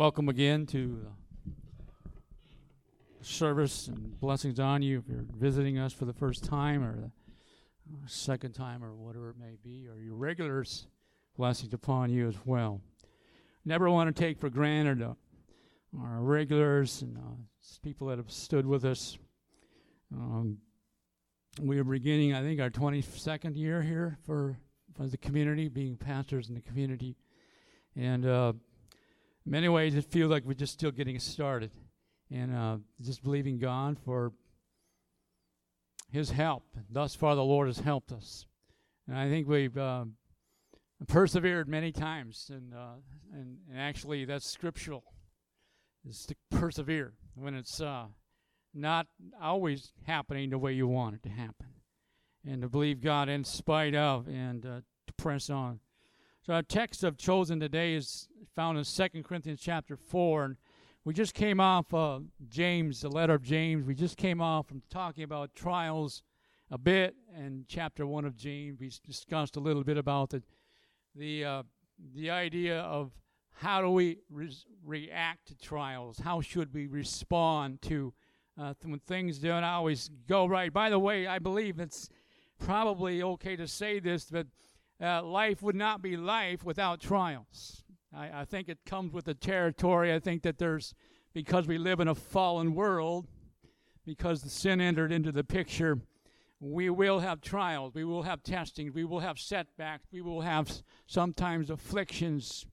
welcome again to the service and blessings on you if you're visiting us for the first time or the second time or whatever it may be, or your regulars, blessings upon you as well. Never want to take for granted uh, our regulars and uh, people that have stood with us. Um, we are beginning, I think, our 22nd year here for, for the community, being pastors in the community. And uh, many ways, it feels like we're just still getting started. And uh, just believing God for His help. Thus far, the Lord has helped us. And I think we've uh, persevered many times. And, uh, and, and actually, that's scriptural, is to persevere when it's uh, not always happening the way you want it to happen. And to believe God in spite of and uh, to press on. So our text I've chosen today is found in Second Corinthians chapter 4. And we just came off uh, James, the letter of James. We just came off from talking about trials a bit. And chapter 1 of James, we discussed a little bit about the, the, uh, the idea of how do we re- react to trials? How should we respond to uh, when things don't always go right? By the way, I believe it's probably okay to say this, but uh, life would not be life without trials. I, I think it comes with the territory. I think that there's, because we live in a fallen world, because the sin entered into the picture, we will have trials, we will have testing, we will have setbacks, we will have sometimes afflictions.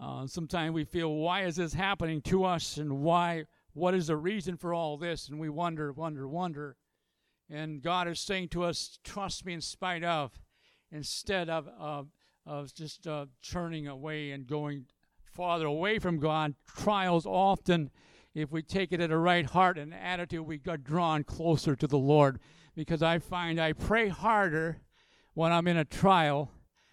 Uh, sometimes we feel, why is this happening to us, and why? What is the reason for all this? And we wonder, wonder, wonder. And God is saying to us, trust me in spite of instead of, uh, of just uh, turning away and going farther away from God. Trials often, if we take it at a right heart and attitude, we get drawn closer to the Lord. Because I find I pray harder when I'm in a trial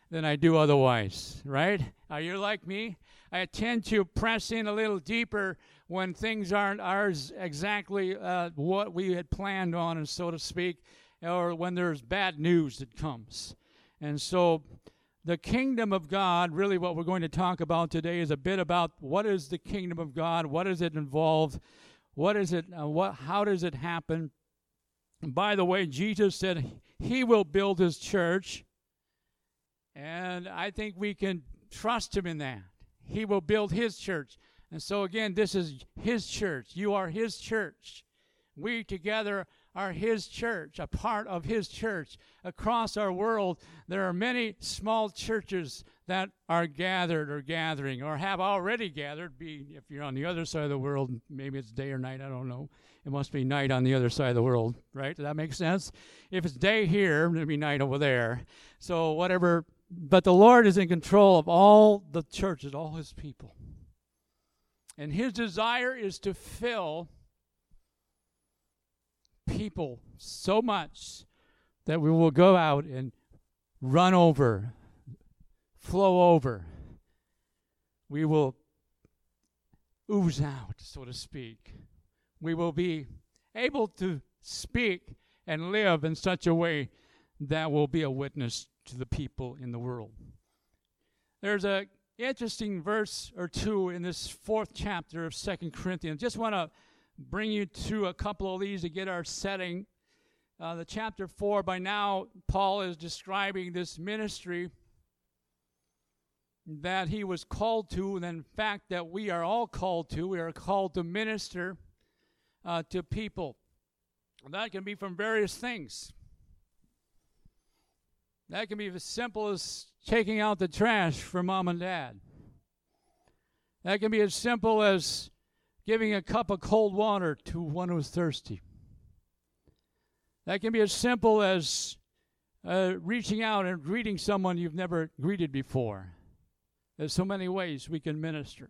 than I do otherwise, right? Are you like me? I tend to press in a little deeper when things aren't ours exactly uh, what we had planned on, and so to speak, or when there's bad news that comes. And so, the kingdom of God, really what we're going to talk about today is a bit about what is the kingdom of God, what does it involve, what is it, uh, what, how does it happen. And by the way, Jesus said he will build his church, and I think we can trust him in that. He will build his church. And so, again, this is his church. You are his church. We together are His church, a part of His church. Across our world, there are many small churches that are gathered or gathering or have already gathered. Be if you're on the other side of the world, maybe it's day or night, I don't know. It must be night on the other side of the world, right? Does that make sense? If it's day here, it'll be night over there. So whatever. But the Lord is in control of all the churches, all His people. And His desire is to fill people so much that we will go out and run over, flow over. We will ooze out, so to speak. We will be able to speak and live in such a way that will be a witness to the people in the world. There's a interesting verse or two in this fourth chapter of Second Corinthians. Just want to bring you to a couple of these to get our setting. Uh, the chapter 4, by now, Paul is describing this ministry that he was called to, and in fact, that we are all called to. We are called to minister uh, to people. And that can be from various things. That can be as simple as taking out the trash for mom and dad. That can be as simple as giving a cup of cold water to one who's thirsty. That can be as simple as uh, reaching out and greeting someone you've never greeted before. There's so many ways we can minister.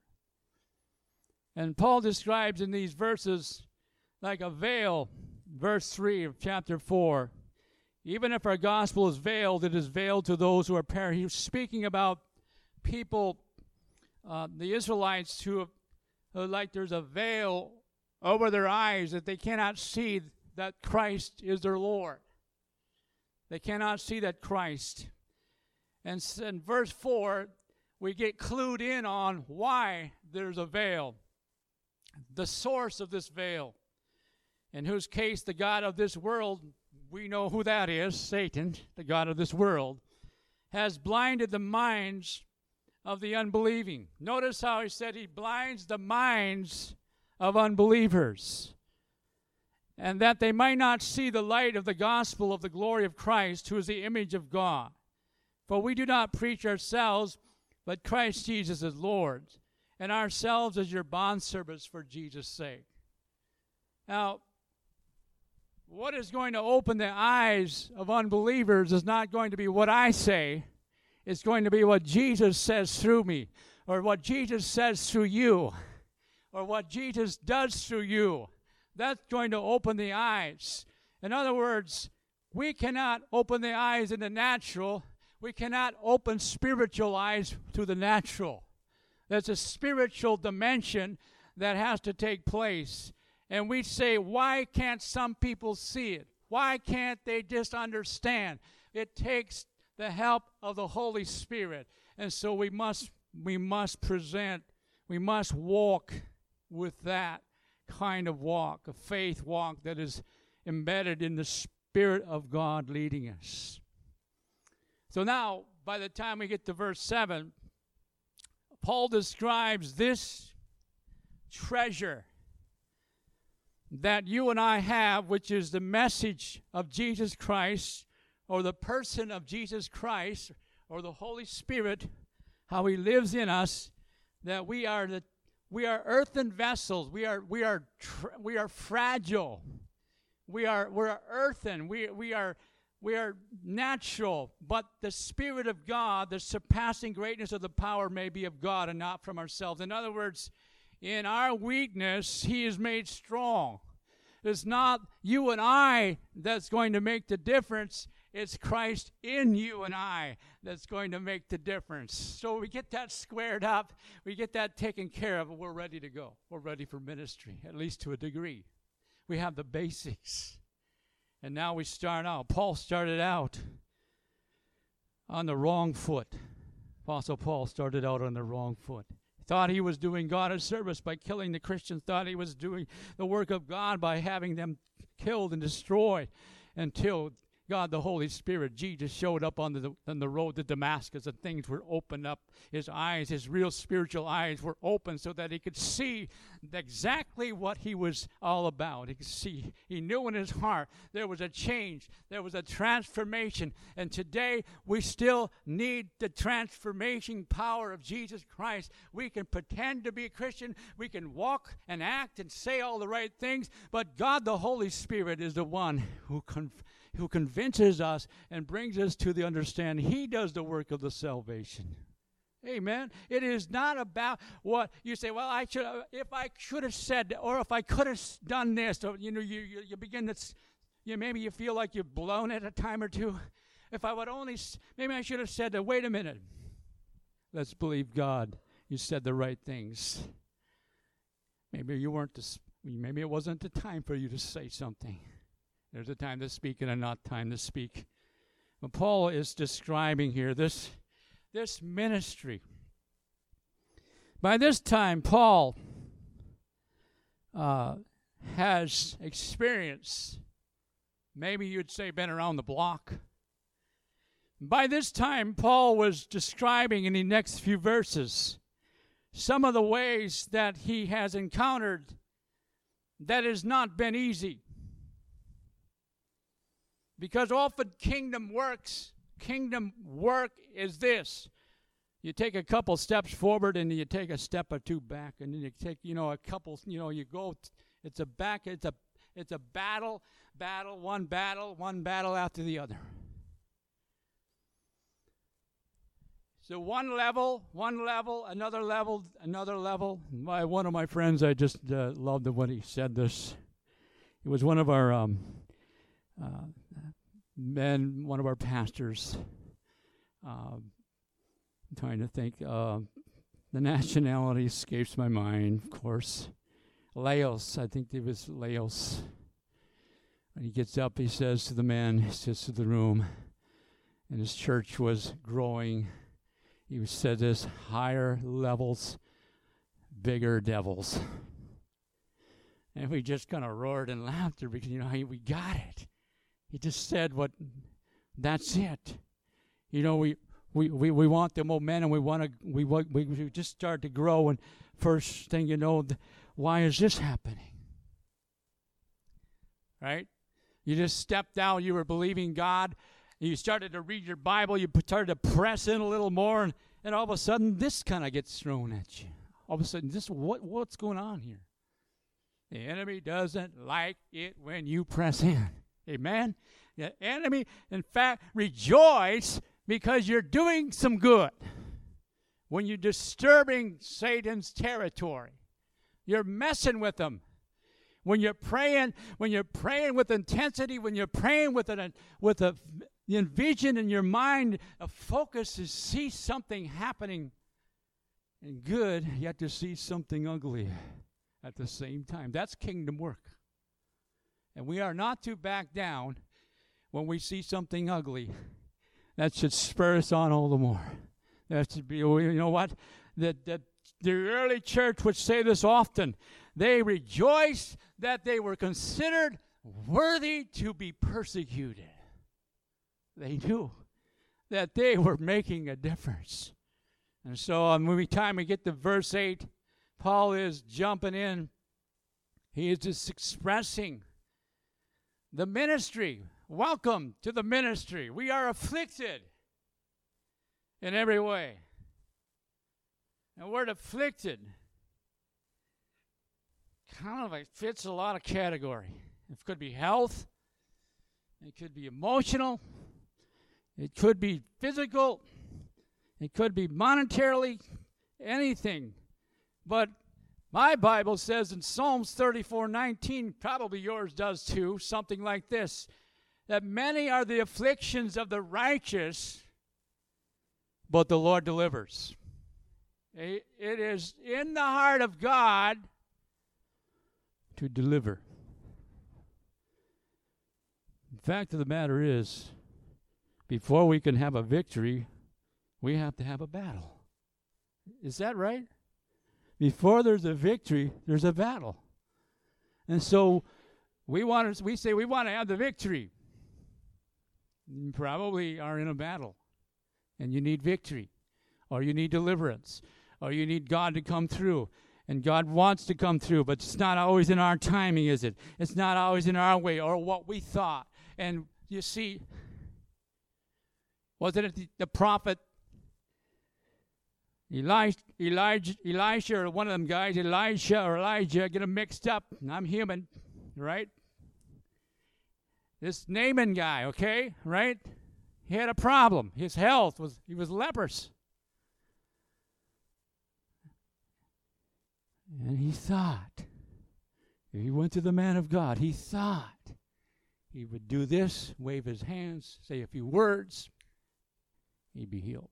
And Paul describes in these verses like a veil, verse 3 of chapter 4. Even if our gospel is veiled, it is veiled to those who are perishing. He's speaking about people, uh, the Israelites who have like there's a veil over their eyes that they cannot see that Christ is their Lord. They cannot see that Christ. And in verse 4, we get clued in on why there's a veil, the source of this veil. In whose case, the God of this world, we know who that is Satan, the God of this world, has blinded the minds of the unbelieving. Notice how he said he blinds the minds of unbelievers, and that they might not see the light of the gospel of the glory of Christ, who is the image of God. For we do not preach ourselves, but Christ Jesus as Lord, and ourselves as your bondservants for Jesus' sake. Now, what is going to open the eyes of unbelievers is not going to be what I say, it's going to be what Jesus says through me, or what Jesus says through you, or what Jesus does through you. That's going to open the eyes. In other words, we cannot open the eyes in the natural, we cannot open spiritual eyes to the natural. There's a spiritual dimension that has to take place. And we say, why can't some people see it? Why can't they just understand? It takes the help of the Holy Spirit. And so we must we must present, we must walk with that kind of walk, a faith walk that is embedded in the Spirit of God leading us. So now, by the time we get to verse 7, Paul describes this treasure that you and I have, which is the message of Jesus Christ, or the person of Jesus Christ, or the Holy Spirit, how He lives in us, that we are the we are earthen vessels. We are we are we are fragile. We are we're earthen. We we are we are natural, but the Spirit of God, the surpassing greatness of the power, may be of God and not from ourselves. In other words, in our weakness, He is made strong. It's not you and I that's going to make the difference. It's Christ in you and I that's going to make the difference. So we get that squared up, we get that taken care of, and we're ready to go. We're ready for ministry, at least to a degree. We have the basics. And now we start out. Paul started out on the wrong foot. Apostle Paul started out on the wrong foot. Thought he was doing God a service by killing the Christians, thought he was doing the work of God by having them killed and destroyed until God, the Holy Spirit, Jesus showed up on the, on the road to Damascus and things were opened up. His eyes, his real spiritual eyes were open so that he could see exactly what he was all about. He could see, he knew in his heart there was a change, there was a transformation. And today we still need the transformation power of Jesus Christ. We can pretend to be a Christian, we can walk and act and say all the right things, but God, the Holy Spirit, is the one who confirms who convinces us and brings us to the understanding He does the work of the salvation. Amen. It is not about what you say. Well, I should, uh, if I should have said, or if I could have done this, or you know, you you, you begin to, you maybe you feel like you've blown it a time or two. If I would only, maybe I should have said, wait a minute. Let's believe God. You said the right things. Maybe you weren't. The, maybe it wasn't the time for you to say something. There's a time to speak and a not time to speak. But Paul is describing here this, this ministry. By this time, Paul uh, has experience, maybe you'd say been around the block. By this time, Paul was describing in the next few verses some of the ways that he has encountered that has not been easy. Because often kingdom works, kingdom work is this. You take a couple steps forward and you take a step or two back and then you take, you know, a couple, you know, you go it's a back it's a it's a battle, battle, one battle, one battle after the other. So one level, one level, another level, another level. My one of my friends, I just uh, loved when he said this. It was one of our um, uh, men, one of our pastors. Uh, I'm trying to think. Uh, the nationality escapes my mind, of course. Laos, I think it was Laos. When he gets up, he says to the men, he says to the room, and his church was growing. He said this higher levels, bigger devils. And we just kind of roared in laughter because, you know, we got it. He just said what, that's it. You know, we, we, we, we want the momentum. We want to, we, we, we just start to grow. And first thing you know, why is this happening? Right? You just stepped out, you were believing God, you started to read your Bible, you started to press in a little more, and, and all of a sudden this kind of gets thrown at you. All of a sudden, this what what's going on here? The enemy doesn't like it when you press in. Amen. The enemy, in fact, rejoice because you're doing some good. When you're disturbing Satan's territory, you're messing with them. When you're praying, when you're praying with intensity, when you're praying with an with a vision in your mind, a focus to see something happening and good, yet to see something ugly at the same time. That's kingdom work. And we are not to back down when we see something ugly. That should spur us on all the more. That should be, you know what? The, the, the early church would say this often. They rejoiced that they were considered worthy to be persecuted. They knew that they were making a difference. And so, um, every time we get to verse 8, Paul is jumping in. He is just expressing the ministry. Welcome to the ministry. We are afflicted in every way. And we're afflicted kind of like fits a lot of category. It could be health, it could be emotional, it could be physical, it could be monetarily, anything. But my Bible says in Psalms 34 19, probably yours does too, something like this that many are the afflictions of the righteous, but the Lord delivers. It is in the heart of God to deliver. The fact of the matter is, before we can have a victory, we have to have a battle. Is that right? Before there's a victory, there's a battle. And so we want to, we say we want to have the victory. You probably are in a battle and you need victory or you need deliverance or you need God to come through. And God wants to come through, but it's not always in our timing, is it? It's not always in our way or what we thought. And you see, wasn't it the, the prophet Elijah, Elisha, or one of them guys, Elijah or Elisha, get them mixed up. I'm human, right? This Naaman guy, okay, right? He had a problem. His health was, he was leprous. And he thought, if he went to the man of God, he thought he would do this, wave his hands, say a few words, he'd be healed.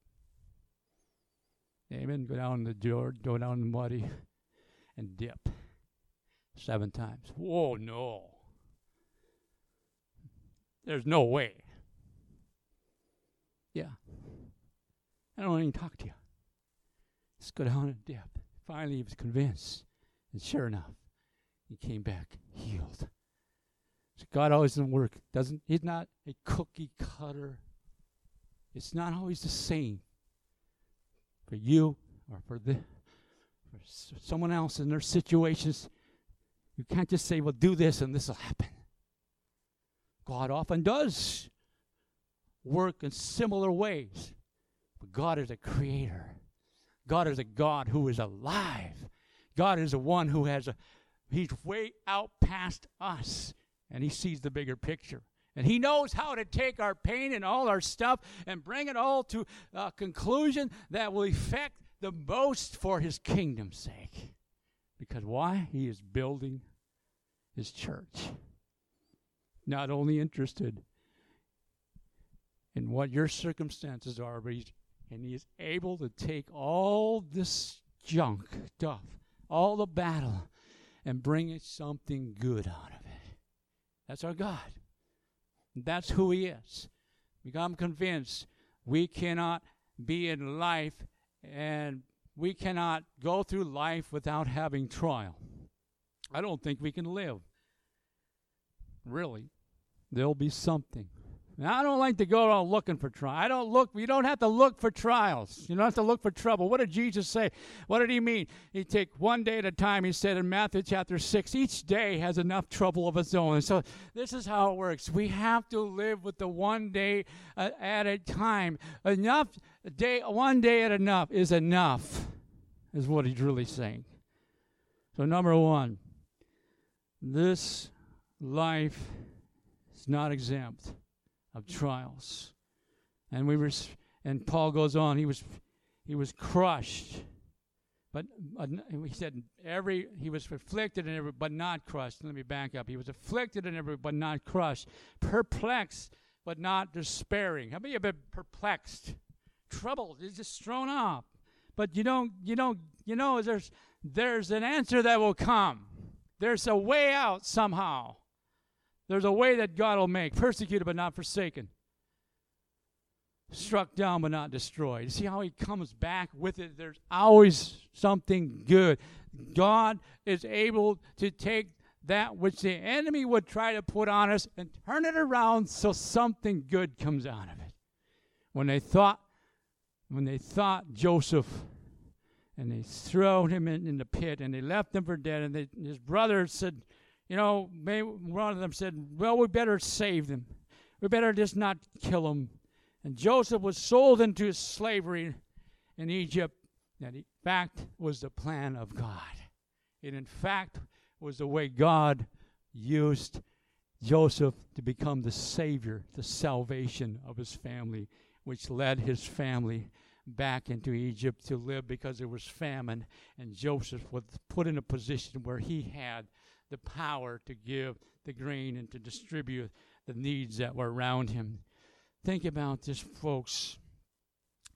Amen. Go down the door, go down the muddy, and dip seven times. Whoa, no. There's no way. Yeah. I don't want to even talk to you. Just go down and dip. Finally, he was convinced. And sure enough, he came back healed. So God always doesn't work. Doesn't He's not a cookie cutter. It's not always the same for you or for the for someone else in their situations. You can't just say, "Well, do this and this will happen." God often does work in similar ways, but God is a creator. God is a God who is alive. God is the one who has a, he's way out past us, and he sees the bigger picture. And he knows how to take our pain and all our stuff and bring it all to a conclusion that will effect the most for his kingdom's sake. Because why? He is building his church. Not only interested in what your circumstances are, but he's and he is able to take all this junk stuff, all the battle, and bring something good out of it. That's our God. That's who he is. Because I'm convinced we cannot be in life, and we cannot go through life without having trial. I don't think we can live. Really. There'll be something. Now, I don't like to go around looking for trials. I don't look. You don't have to look for trials. You don't have to look for trouble. What did Jesus say? What did he mean? He take one day at a time. He said in Matthew chapter six, each day has enough trouble of its own. So this is how it works. We have to live with the one day uh, at a time. Enough day, one day at enough is enough, is what he's really saying. So number one, this life is not exempt of trials. And we were, and Paul goes on. He was, he was crushed, but uh, he said every he was afflicted and every, but not crushed. Let me back up. He was afflicted and every, but not crushed. Perplexed, but not despairing. How many have been perplexed? Troubled, is just thrown off. But you don't, you don't, you know, there's there's an answer that will come. There's a way out somehow. There's a way that God will make persecuted but not forsaken, struck down but not destroyed. See how he comes back with it? There's always something good. God is able to take that which the enemy would try to put on us and turn it around so something good comes out of it. When they thought, when they thought Joseph and they threw him in, in the pit and they left him for dead, and they, his brothers said, you know, one of them said, Well, we better save them. We better just not kill them. And Joseph was sold into slavery in Egypt. That, in fact, was the plan of God. It, in fact, was the way God used Joseph to become the savior, the salvation of his family, which led his family back into Egypt to live because there was famine. And Joseph was put in a position where he had the power to give the grain and to distribute the needs that were around him. Think about this, folks.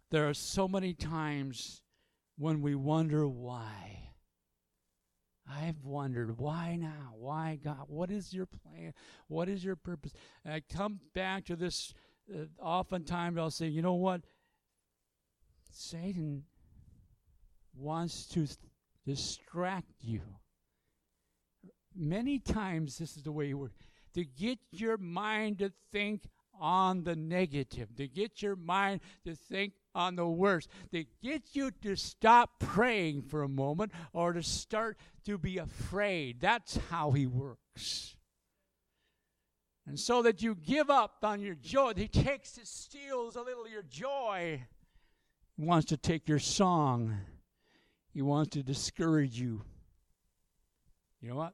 There are so many times when we wonder why. I've wondered why now? Why God? What is your plan? What is your purpose? And I come back to this. Uh, oftentimes I'll say, you know what? Satan wants to distract you many times this is the way you work to get your mind to think on the negative, to get your mind to think on the worst, to get you to stop praying for a moment or to start to be afraid. That's how he works. And so that you give up on your joy, he takes, it steals a little of your joy. He wants to take your song, he wants to discourage you. You know what?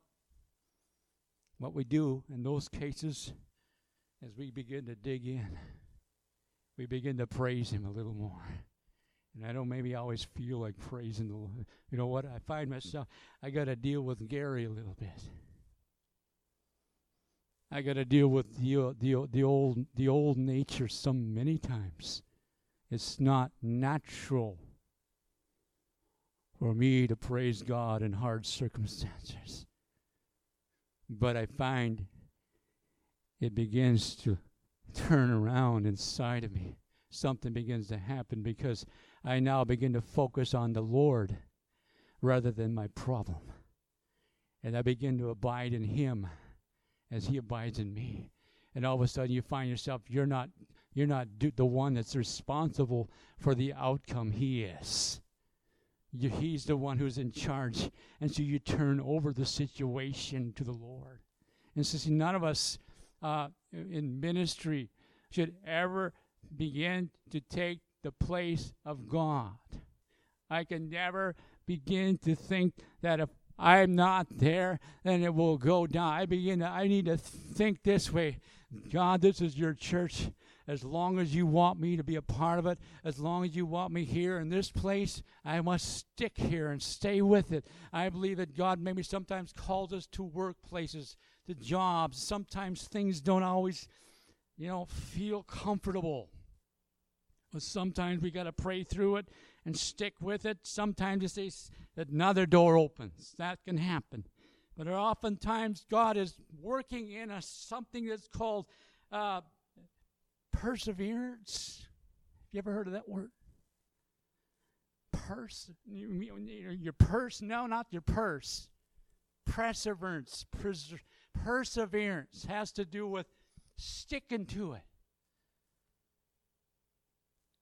What we do in those cases is we begin to dig in. We begin to praise Him a little more. And I don't maybe always feel like praising the Lord. You know what? I find myself, I got to deal with Gary a little bit. I got to deal with the, the, the, old, the old nature so many times. It's not natural for me to praise God in hard circumstances. But I find it begins to turn around inside of me. Something begins to happen because I now begin to focus on the Lord rather than my problem. And I begin to abide in Him as He abides in me. And all of a sudden you find yourself, you're not you're not do, the one that's responsible for the outcome. He is. You, he's the one who's in charge. And so you turn over the situation to the Lord. And so, see, none of us uh, in ministry should ever begin to take the place of God. I can never begin to think that if I'm not there, then it will go down. I begin to, I need to think this way God, this is your church as long as you want me to be a part of it, as long as you want me here in this place, I must stick here and stay with it. I believe that God maybe sometimes calls us to workplaces, to jobs. Sometimes things don't always, you know, feel comfortable. But sometimes we got to pray through it and stick with it. Sometimes it says another door opens. That can happen. But oftentimes God is working in us something that's called uh, perseverance. You ever heard of that word? purse, your purse, no, not your purse. Perseverance, pers- perseverance has to do with sticking to it.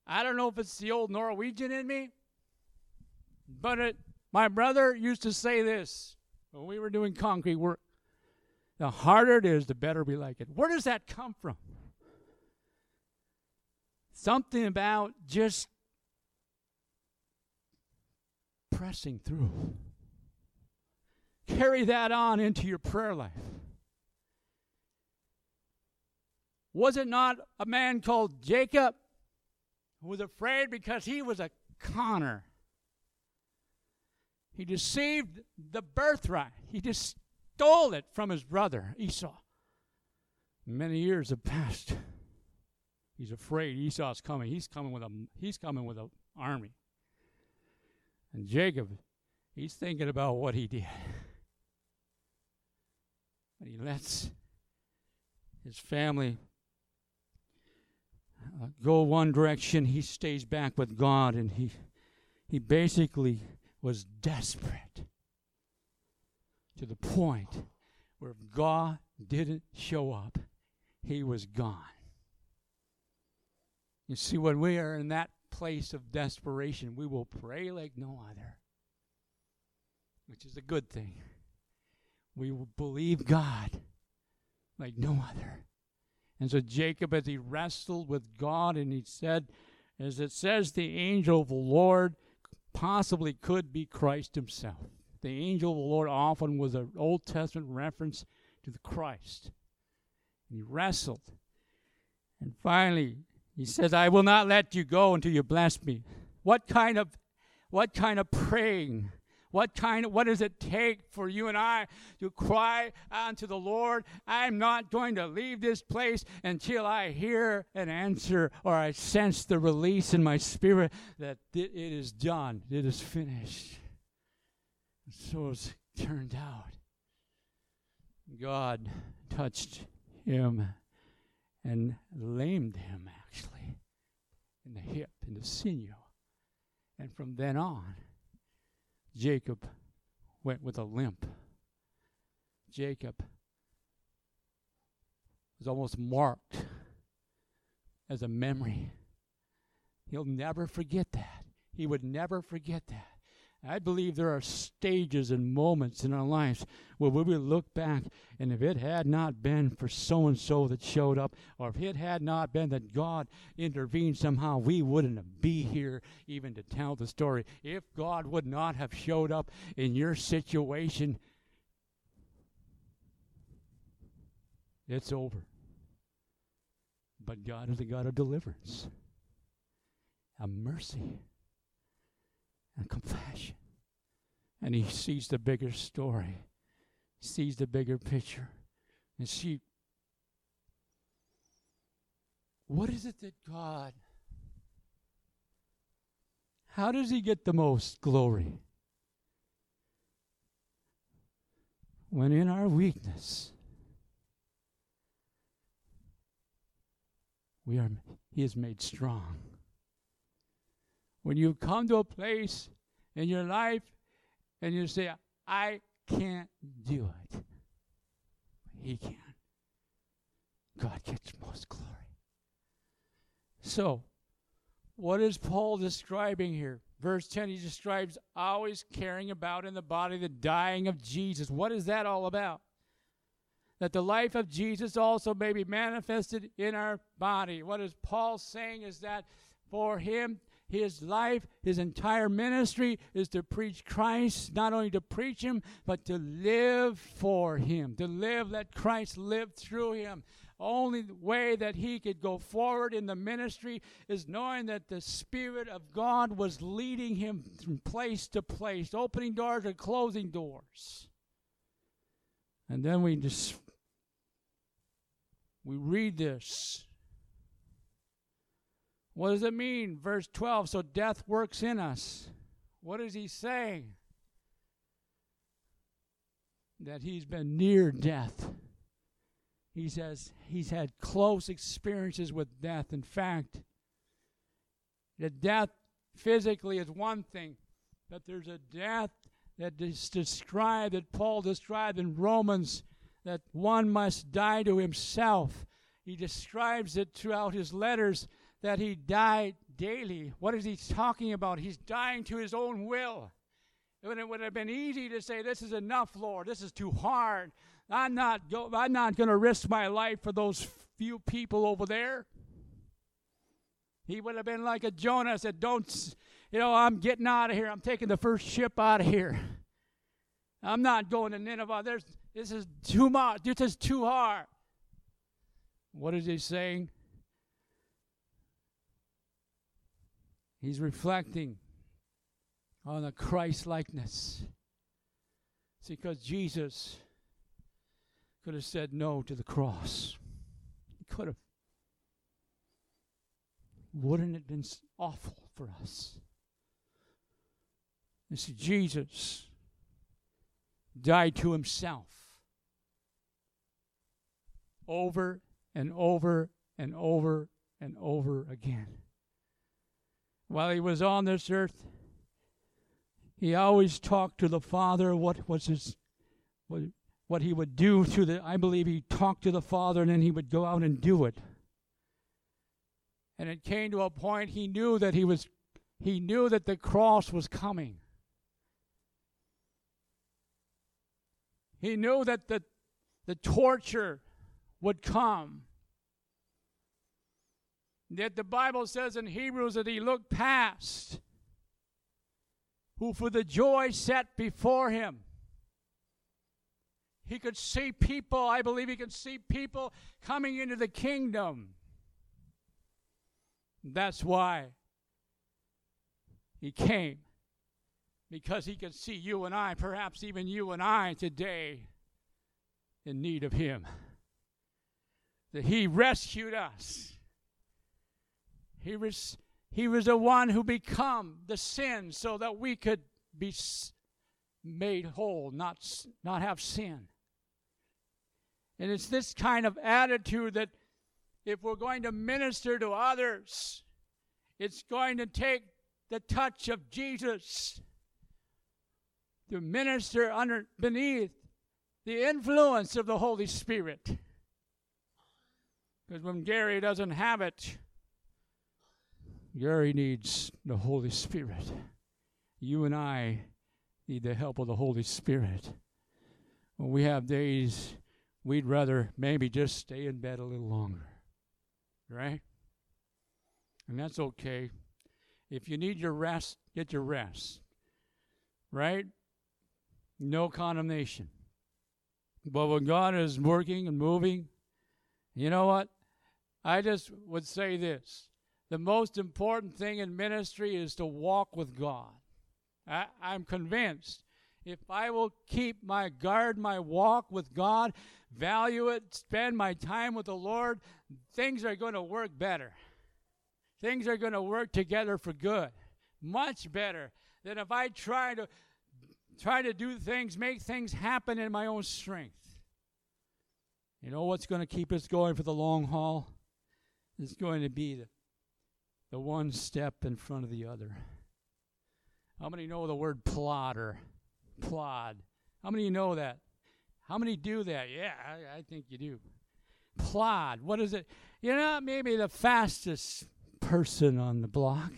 I don't know if it's the old Norwegian in me, but it, my brother used to say this when we were doing concrete work. The harder it is, the better we like it. Where does that come from? Something about just pressing through. Carry that on into your prayer life. Was it not a man called Jacob who was afraid because he was a conner? He deceived the birthright. He just stole it from his brother Esau. Many years have passed. He's afraid Esau's coming. He's coming with a he's coming with an army. And Jacob, he's thinking about what he did. And he lets his family uh, go one direction. He stays back with God, and he he basically was desperate to the point where if God didn't show up, he was gone. You see, when we are in that place of desperation, we will pray like no other, which is a good thing. We will believe God like no other. And so Jacob, as he wrestled with God, and he said, as it says, the angel of the Lord possibly could be Christ himself. The angel of the Lord often was an Old Testament reference to the Christ. And he wrestled. And finally, he says, I will not let you go until you bless me. What kind of what kind of praying? What kind of what does it take for you and I to cry unto the Lord? I'm not going to leave this place until I hear an answer or I sense the release in my spirit that it is done, it is finished. So it's turned out. God touched him and lamed him in the hip, in the sinew. And from then on, Jacob went with a limp. Jacob was almost marked as a memory. He'll never forget that. He would never forget that. I believe there are stages and moments in our lives where we will look back, and if it had not been for so and so that showed up, or if it had not been that God intervened somehow, we wouldn't be here even to tell the story. If God would not have showed up in your situation, it's over. But God is a God of deliverance, a mercy and compassion. And he sees the bigger story, sees the bigger picture. And see, what is it that God, how does he get the most glory? When in our weakness, we are, he is made strong when you come to a place in your life and you say, I can't do it, He can. God gets most glory. So, what is Paul describing here? Verse 10, he describes always carrying about in the body the dying of Jesus. What is that all about? That the life of Jesus also may be manifested in our body. What is Paul saying is that for him his life, his entire ministry is to preach Christ, not only to preach him, but to live for him, to live, let Christ live through him. Only way that he could go forward in the ministry is knowing that the Spirit of God was leading him from place to place, opening doors and closing doors. And then we just we read this what does it mean? Verse 12 so death works in us. What is he saying? That he's been near death. He says he's had close experiences with death. In fact, that death physically is one thing, but there's a death that is described, that Paul described in Romans, that one must die to himself. He describes it throughout his letters that he died daily. What is he talking about? He's dying to his own will. When it would have been easy to say, This is enough, Lord, this is too hard. I'm not, go- I'm not going to risk my life for those few people over there. He would have been like a Jonah said, Don't, you know, I'm getting out of here. I'm taking the first ship out of here. I'm not going to Nineveh. There's, this is too much. This is too hard. What is he saying? He's reflecting on a Christ likeness. It's because Jesus could have said no to the cross. He could have. Wouldn't it have been awful for us? You see, Jesus died to himself over and over and over and over again. While he was on this earth, he always talked to the Father what was his what, what he would do to the I believe he talked to the Father and then he would go out and do it. And it came to a point he knew that he was he knew that the cross was coming. He knew that the the torture would come. Yet the Bible says in Hebrews that he looked past, who for the joy set before him. He could see people, I believe he could see people coming into the kingdom. That's why he came. Because he could see you and I, perhaps even you and I today, in need of him. That he rescued us. He was, he was the one who become the sin so that we could be made whole, not, not have sin. And it's this kind of attitude that if we're going to minister to others, it's going to take the touch of Jesus to minister under beneath the influence of the Holy Spirit. Because when Gary doesn't have it, Gary needs the Holy Spirit. You and I need the help of the Holy Spirit. When we have days, we'd rather maybe just stay in bed a little longer right? And that's okay. If you need your rest, get your rest, right? No condemnation. But when God is working and moving, you know what? I just would say this the most important thing in ministry is to walk with God. I, I'm convinced if I will keep my guard, my walk with God, value it, spend my time with the Lord, things are going to work better. Things are going to work together for good. Much better than if I try to try to do things, make things happen in my own strength. You know what's going to keep us going for the long haul? It's going to be the, the one step in front of the other. How many know the word plodder? Plod. How many know that? How many do that? Yeah, I, I think you do. Plod. What is it? You're not maybe the fastest person on the block,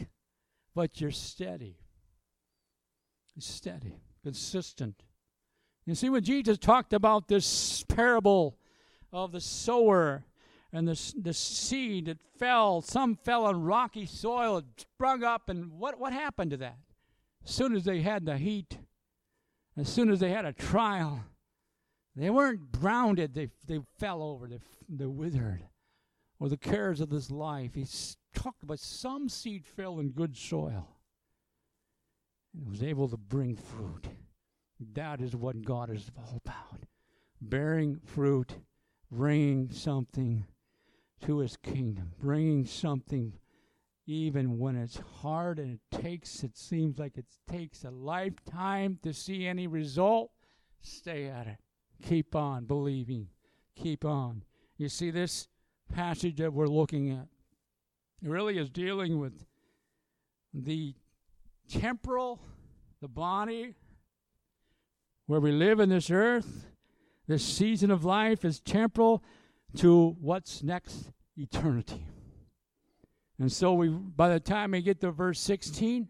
but you're steady. Steady, consistent. You see, when Jesus talked about this parable of the sower and the, the seed that fell, some fell on rocky soil, it sprung up, and what, what happened to that? As soon as they had the heat, as soon as they had a trial, they weren't grounded, they, they fell over, they, they withered. Or the cares of this life. He talked about some seed fell in good soil and was able to bring fruit. That is what God is all about. Bearing fruit, bringing something to his kingdom, bringing something even when it's hard and it takes, it seems like it takes a lifetime to see any result, stay at it. Keep on believing. Keep on. You see, this passage that we're looking at really is dealing with the temporal, the body, where we live in this earth, this season of life is temporal to what's next eternity. And so we by the time we get to verse 16,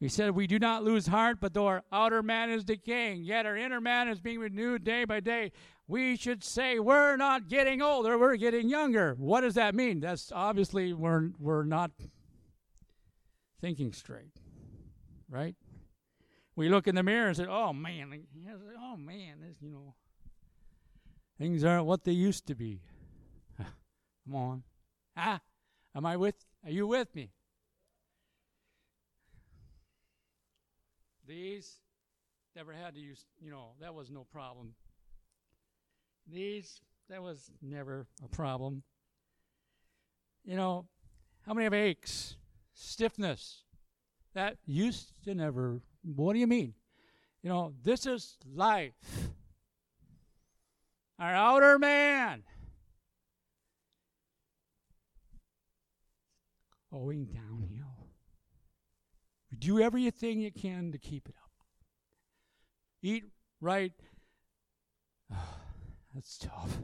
he said, We do not lose heart, but though our outer man is decaying, yet our inner man is being renewed day by day. We should say, We're not getting older, we're getting younger. What does that mean? That's obviously we're, we're not thinking straight, right? We look in the mirror and say, Oh man, oh man, this, you know, things aren't what they used to be. Come on. Ah, am I with, are you with me? These never had to use, you know, that was no problem. These, that was never a problem. You know, how many have aches, stiffness? That used to never, what do you mean? You know, this is life. Our outer man. Going downhill. Do everything you can to keep it up. Eat right. that's tough.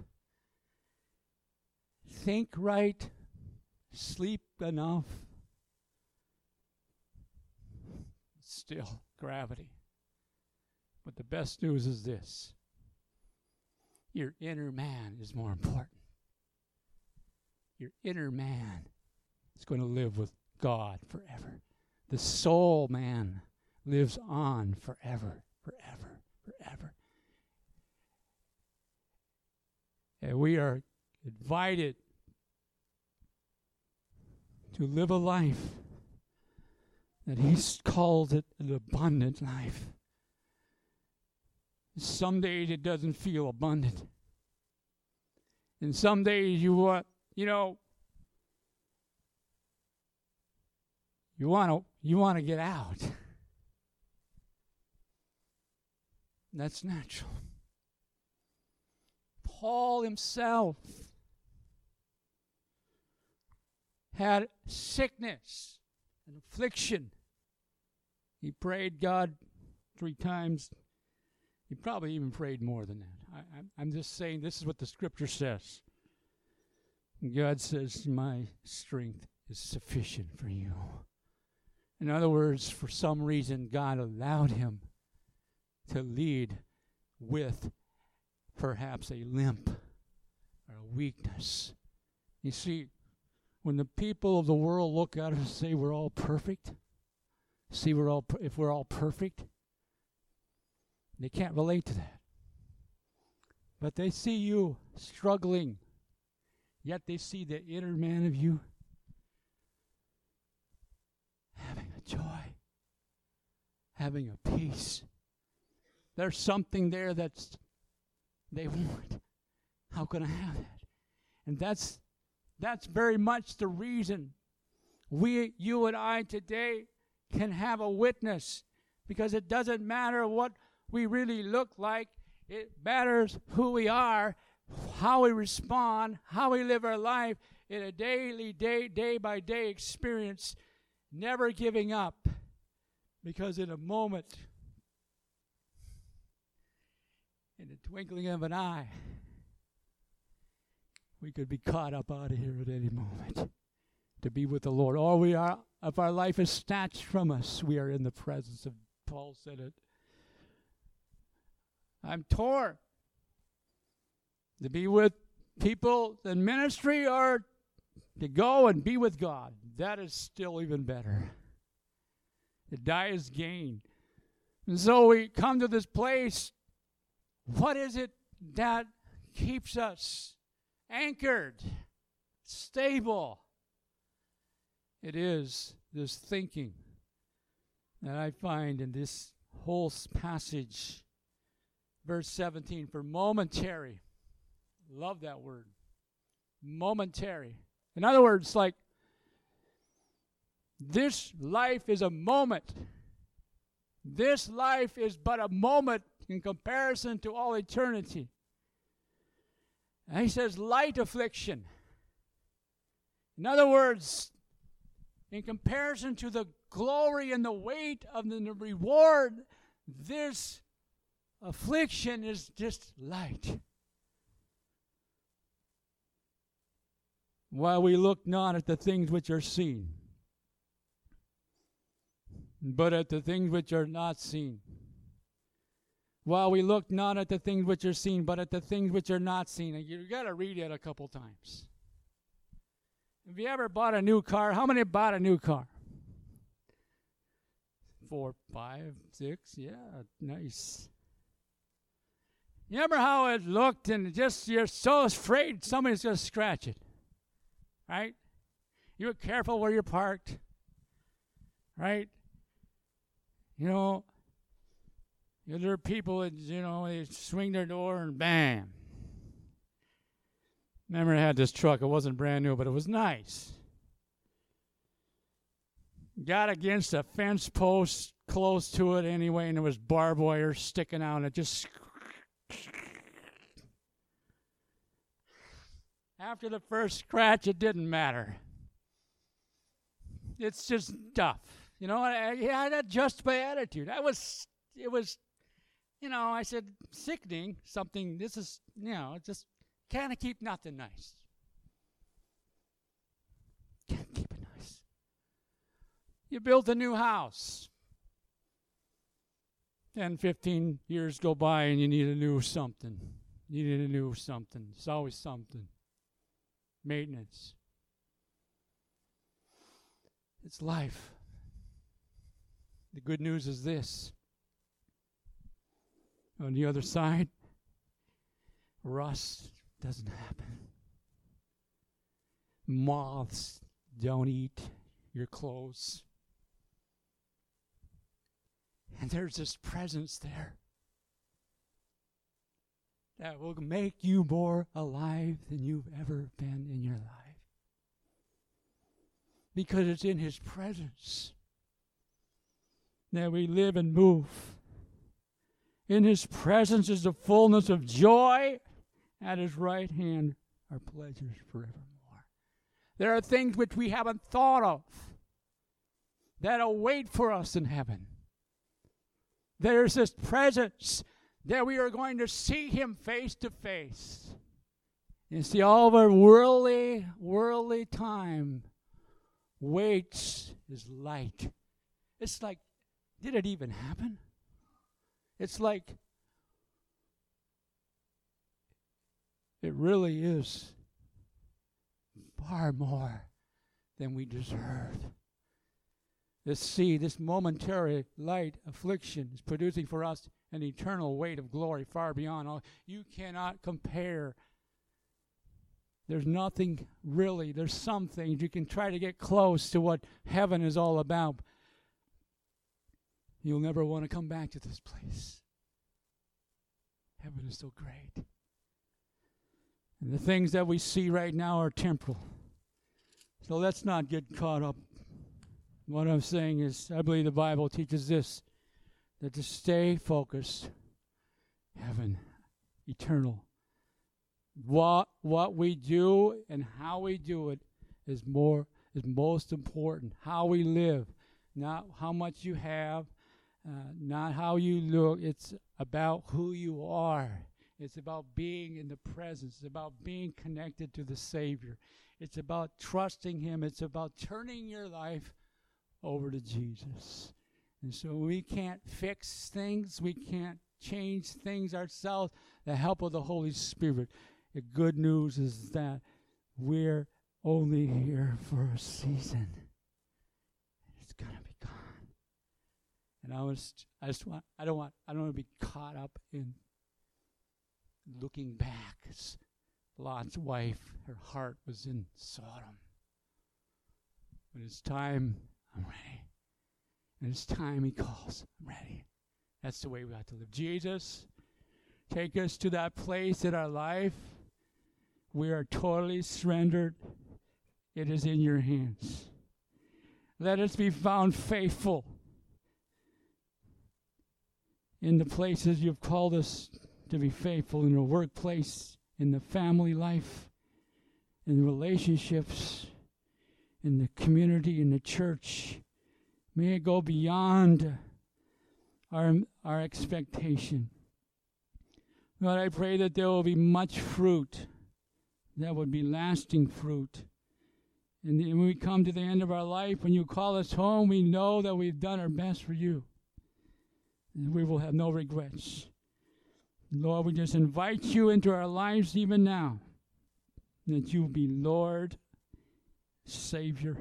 Think right. Sleep enough. Still, gravity. But the best news is this your inner man is more important. Your inner man is going to live with God forever. The soul man lives on forever, forever, forever. And we are invited to live a life that He's called it an abundant life. Some days it doesn't feel abundant. And some days you want, you know, you want to you want to get out. That's natural. Paul himself had sickness and affliction. He prayed God three times. He probably even prayed more than that. I, am just saying this is what the scripture says. God says, My strength is sufficient for you. In other words, for some reason, God allowed him to lead with perhaps a limp or a weakness. You see, when the people of the world look at us and say we're all perfect, see we're all if we're all perfect, they can't relate to that. But they see you struggling, yet they see the inner man of you having a joy, having a peace. There's something there that's they want. How can I have that? And that's that's very much the reason we you and I today can have a witness because it doesn't matter what we really look like. It matters who we are, how we respond, how we live our life in a daily, day, day by day experience never giving up, because in a moment, in the twinkling of an eye, we could be caught up out of here at any moment to be with the Lord. All we are, if our life is snatched from us, we are in the presence of, Paul said it. I'm torn to be with people in ministry or to go and be with God. That is still even better. To die is gain. And so we come to this place. What is it that keeps us anchored, stable? It is this thinking that I find in this whole passage. Verse 17 for momentary. Love that word. Momentary. In other words, like this life is a moment. This life is but a moment in comparison to all eternity. And he says, light affliction. In other words, in comparison to the glory and the weight of the reward, this affliction is just light. While we look not at the things which are seen, but at the things which are not seen. While we look not at the things which are seen, but at the things which are not seen. And you got to read it a couple times. Have you ever bought a new car? How many bought a new car? Four, five, six. Yeah, nice. You remember how it looked, and just you're so afraid somebody's going to scratch it, right? You were careful where you're parked, right? You know, there are people that you know they swing their door and bam, Remember, I had this truck. It wasn't brand new, but it was nice. Got against a fence post close to it anyway, and there was barbed wire sticking out, and it just. After the first scratch, it didn't matter. It's just stuff. You know, I, had to adjust my attitude. I was, it was, you know, I said, sickening, something, this is, you know, just can't keep nothing nice. Can't keep it nice. You built a new house. 10, 15 years go by and you need a new something. You need a new something. It's always something. Maintenance. It's life. The good news is this. On the other side, rust doesn't happen. Moths don't eat your clothes. And there's this presence there that will make you more alive than you've ever been in your life. Because it's in His presence that we live and move. In His presence is the fullness of joy at his right hand are pleasures forevermore. There are things which we haven't thought of that await for us in heaven. There's this presence that we are going to see him face to face. You see, all of our worldly, worldly time waits is light. It's like, did it even happen? It's like It really is far more than we deserve. This sea, this momentary light affliction is producing for us an eternal weight of glory far beyond all. You cannot compare. There's nothing really, there's some things you can try to get close to what heaven is all about. You'll never want to come back to this place. Heaven is so great. And the things that we see right now are temporal. So let's not get caught up. What I'm saying is, I believe the Bible teaches this that to stay focused, heaven, eternal. What what we do and how we do it is more is most important. How we live, not how much you have, uh, not how you look. It's about who you are. It's about being in the presence. It's about being connected to the Savior. It's about trusting Him. It's about turning your life over to Jesus. And so we can't fix things, we can't change things ourselves. The help of the Holy Spirit. The good news is that we're only here for a season. It's gonna be gone. And I was I just want I don't want I don't want to be caught up in looking back, Lot's wife, her heart was in Sodom. When it's time, I'm ready. When it's time, he calls, I'm ready. That's the way we have to live. Jesus, take us to that place in our life. We are totally surrendered. It is in your hands. Let us be found faithful in the places you've called us to be faithful in the workplace, in the family life, in relationships, in the community, in the church. May it go beyond our, our expectation. Lord, I pray that there will be much fruit that would be lasting fruit. And when we come to the end of our life, when you call us home, we know that we've done our best for you. And we will have no regrets. Lord, we just invite you into our lives even now, that you be Lord, Savior,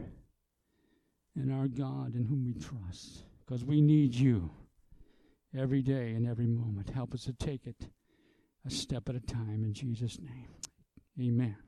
and our God in whom we trust, because we need you every day and every moment. Help us to take it a step at a time in Jesus' name. Amen.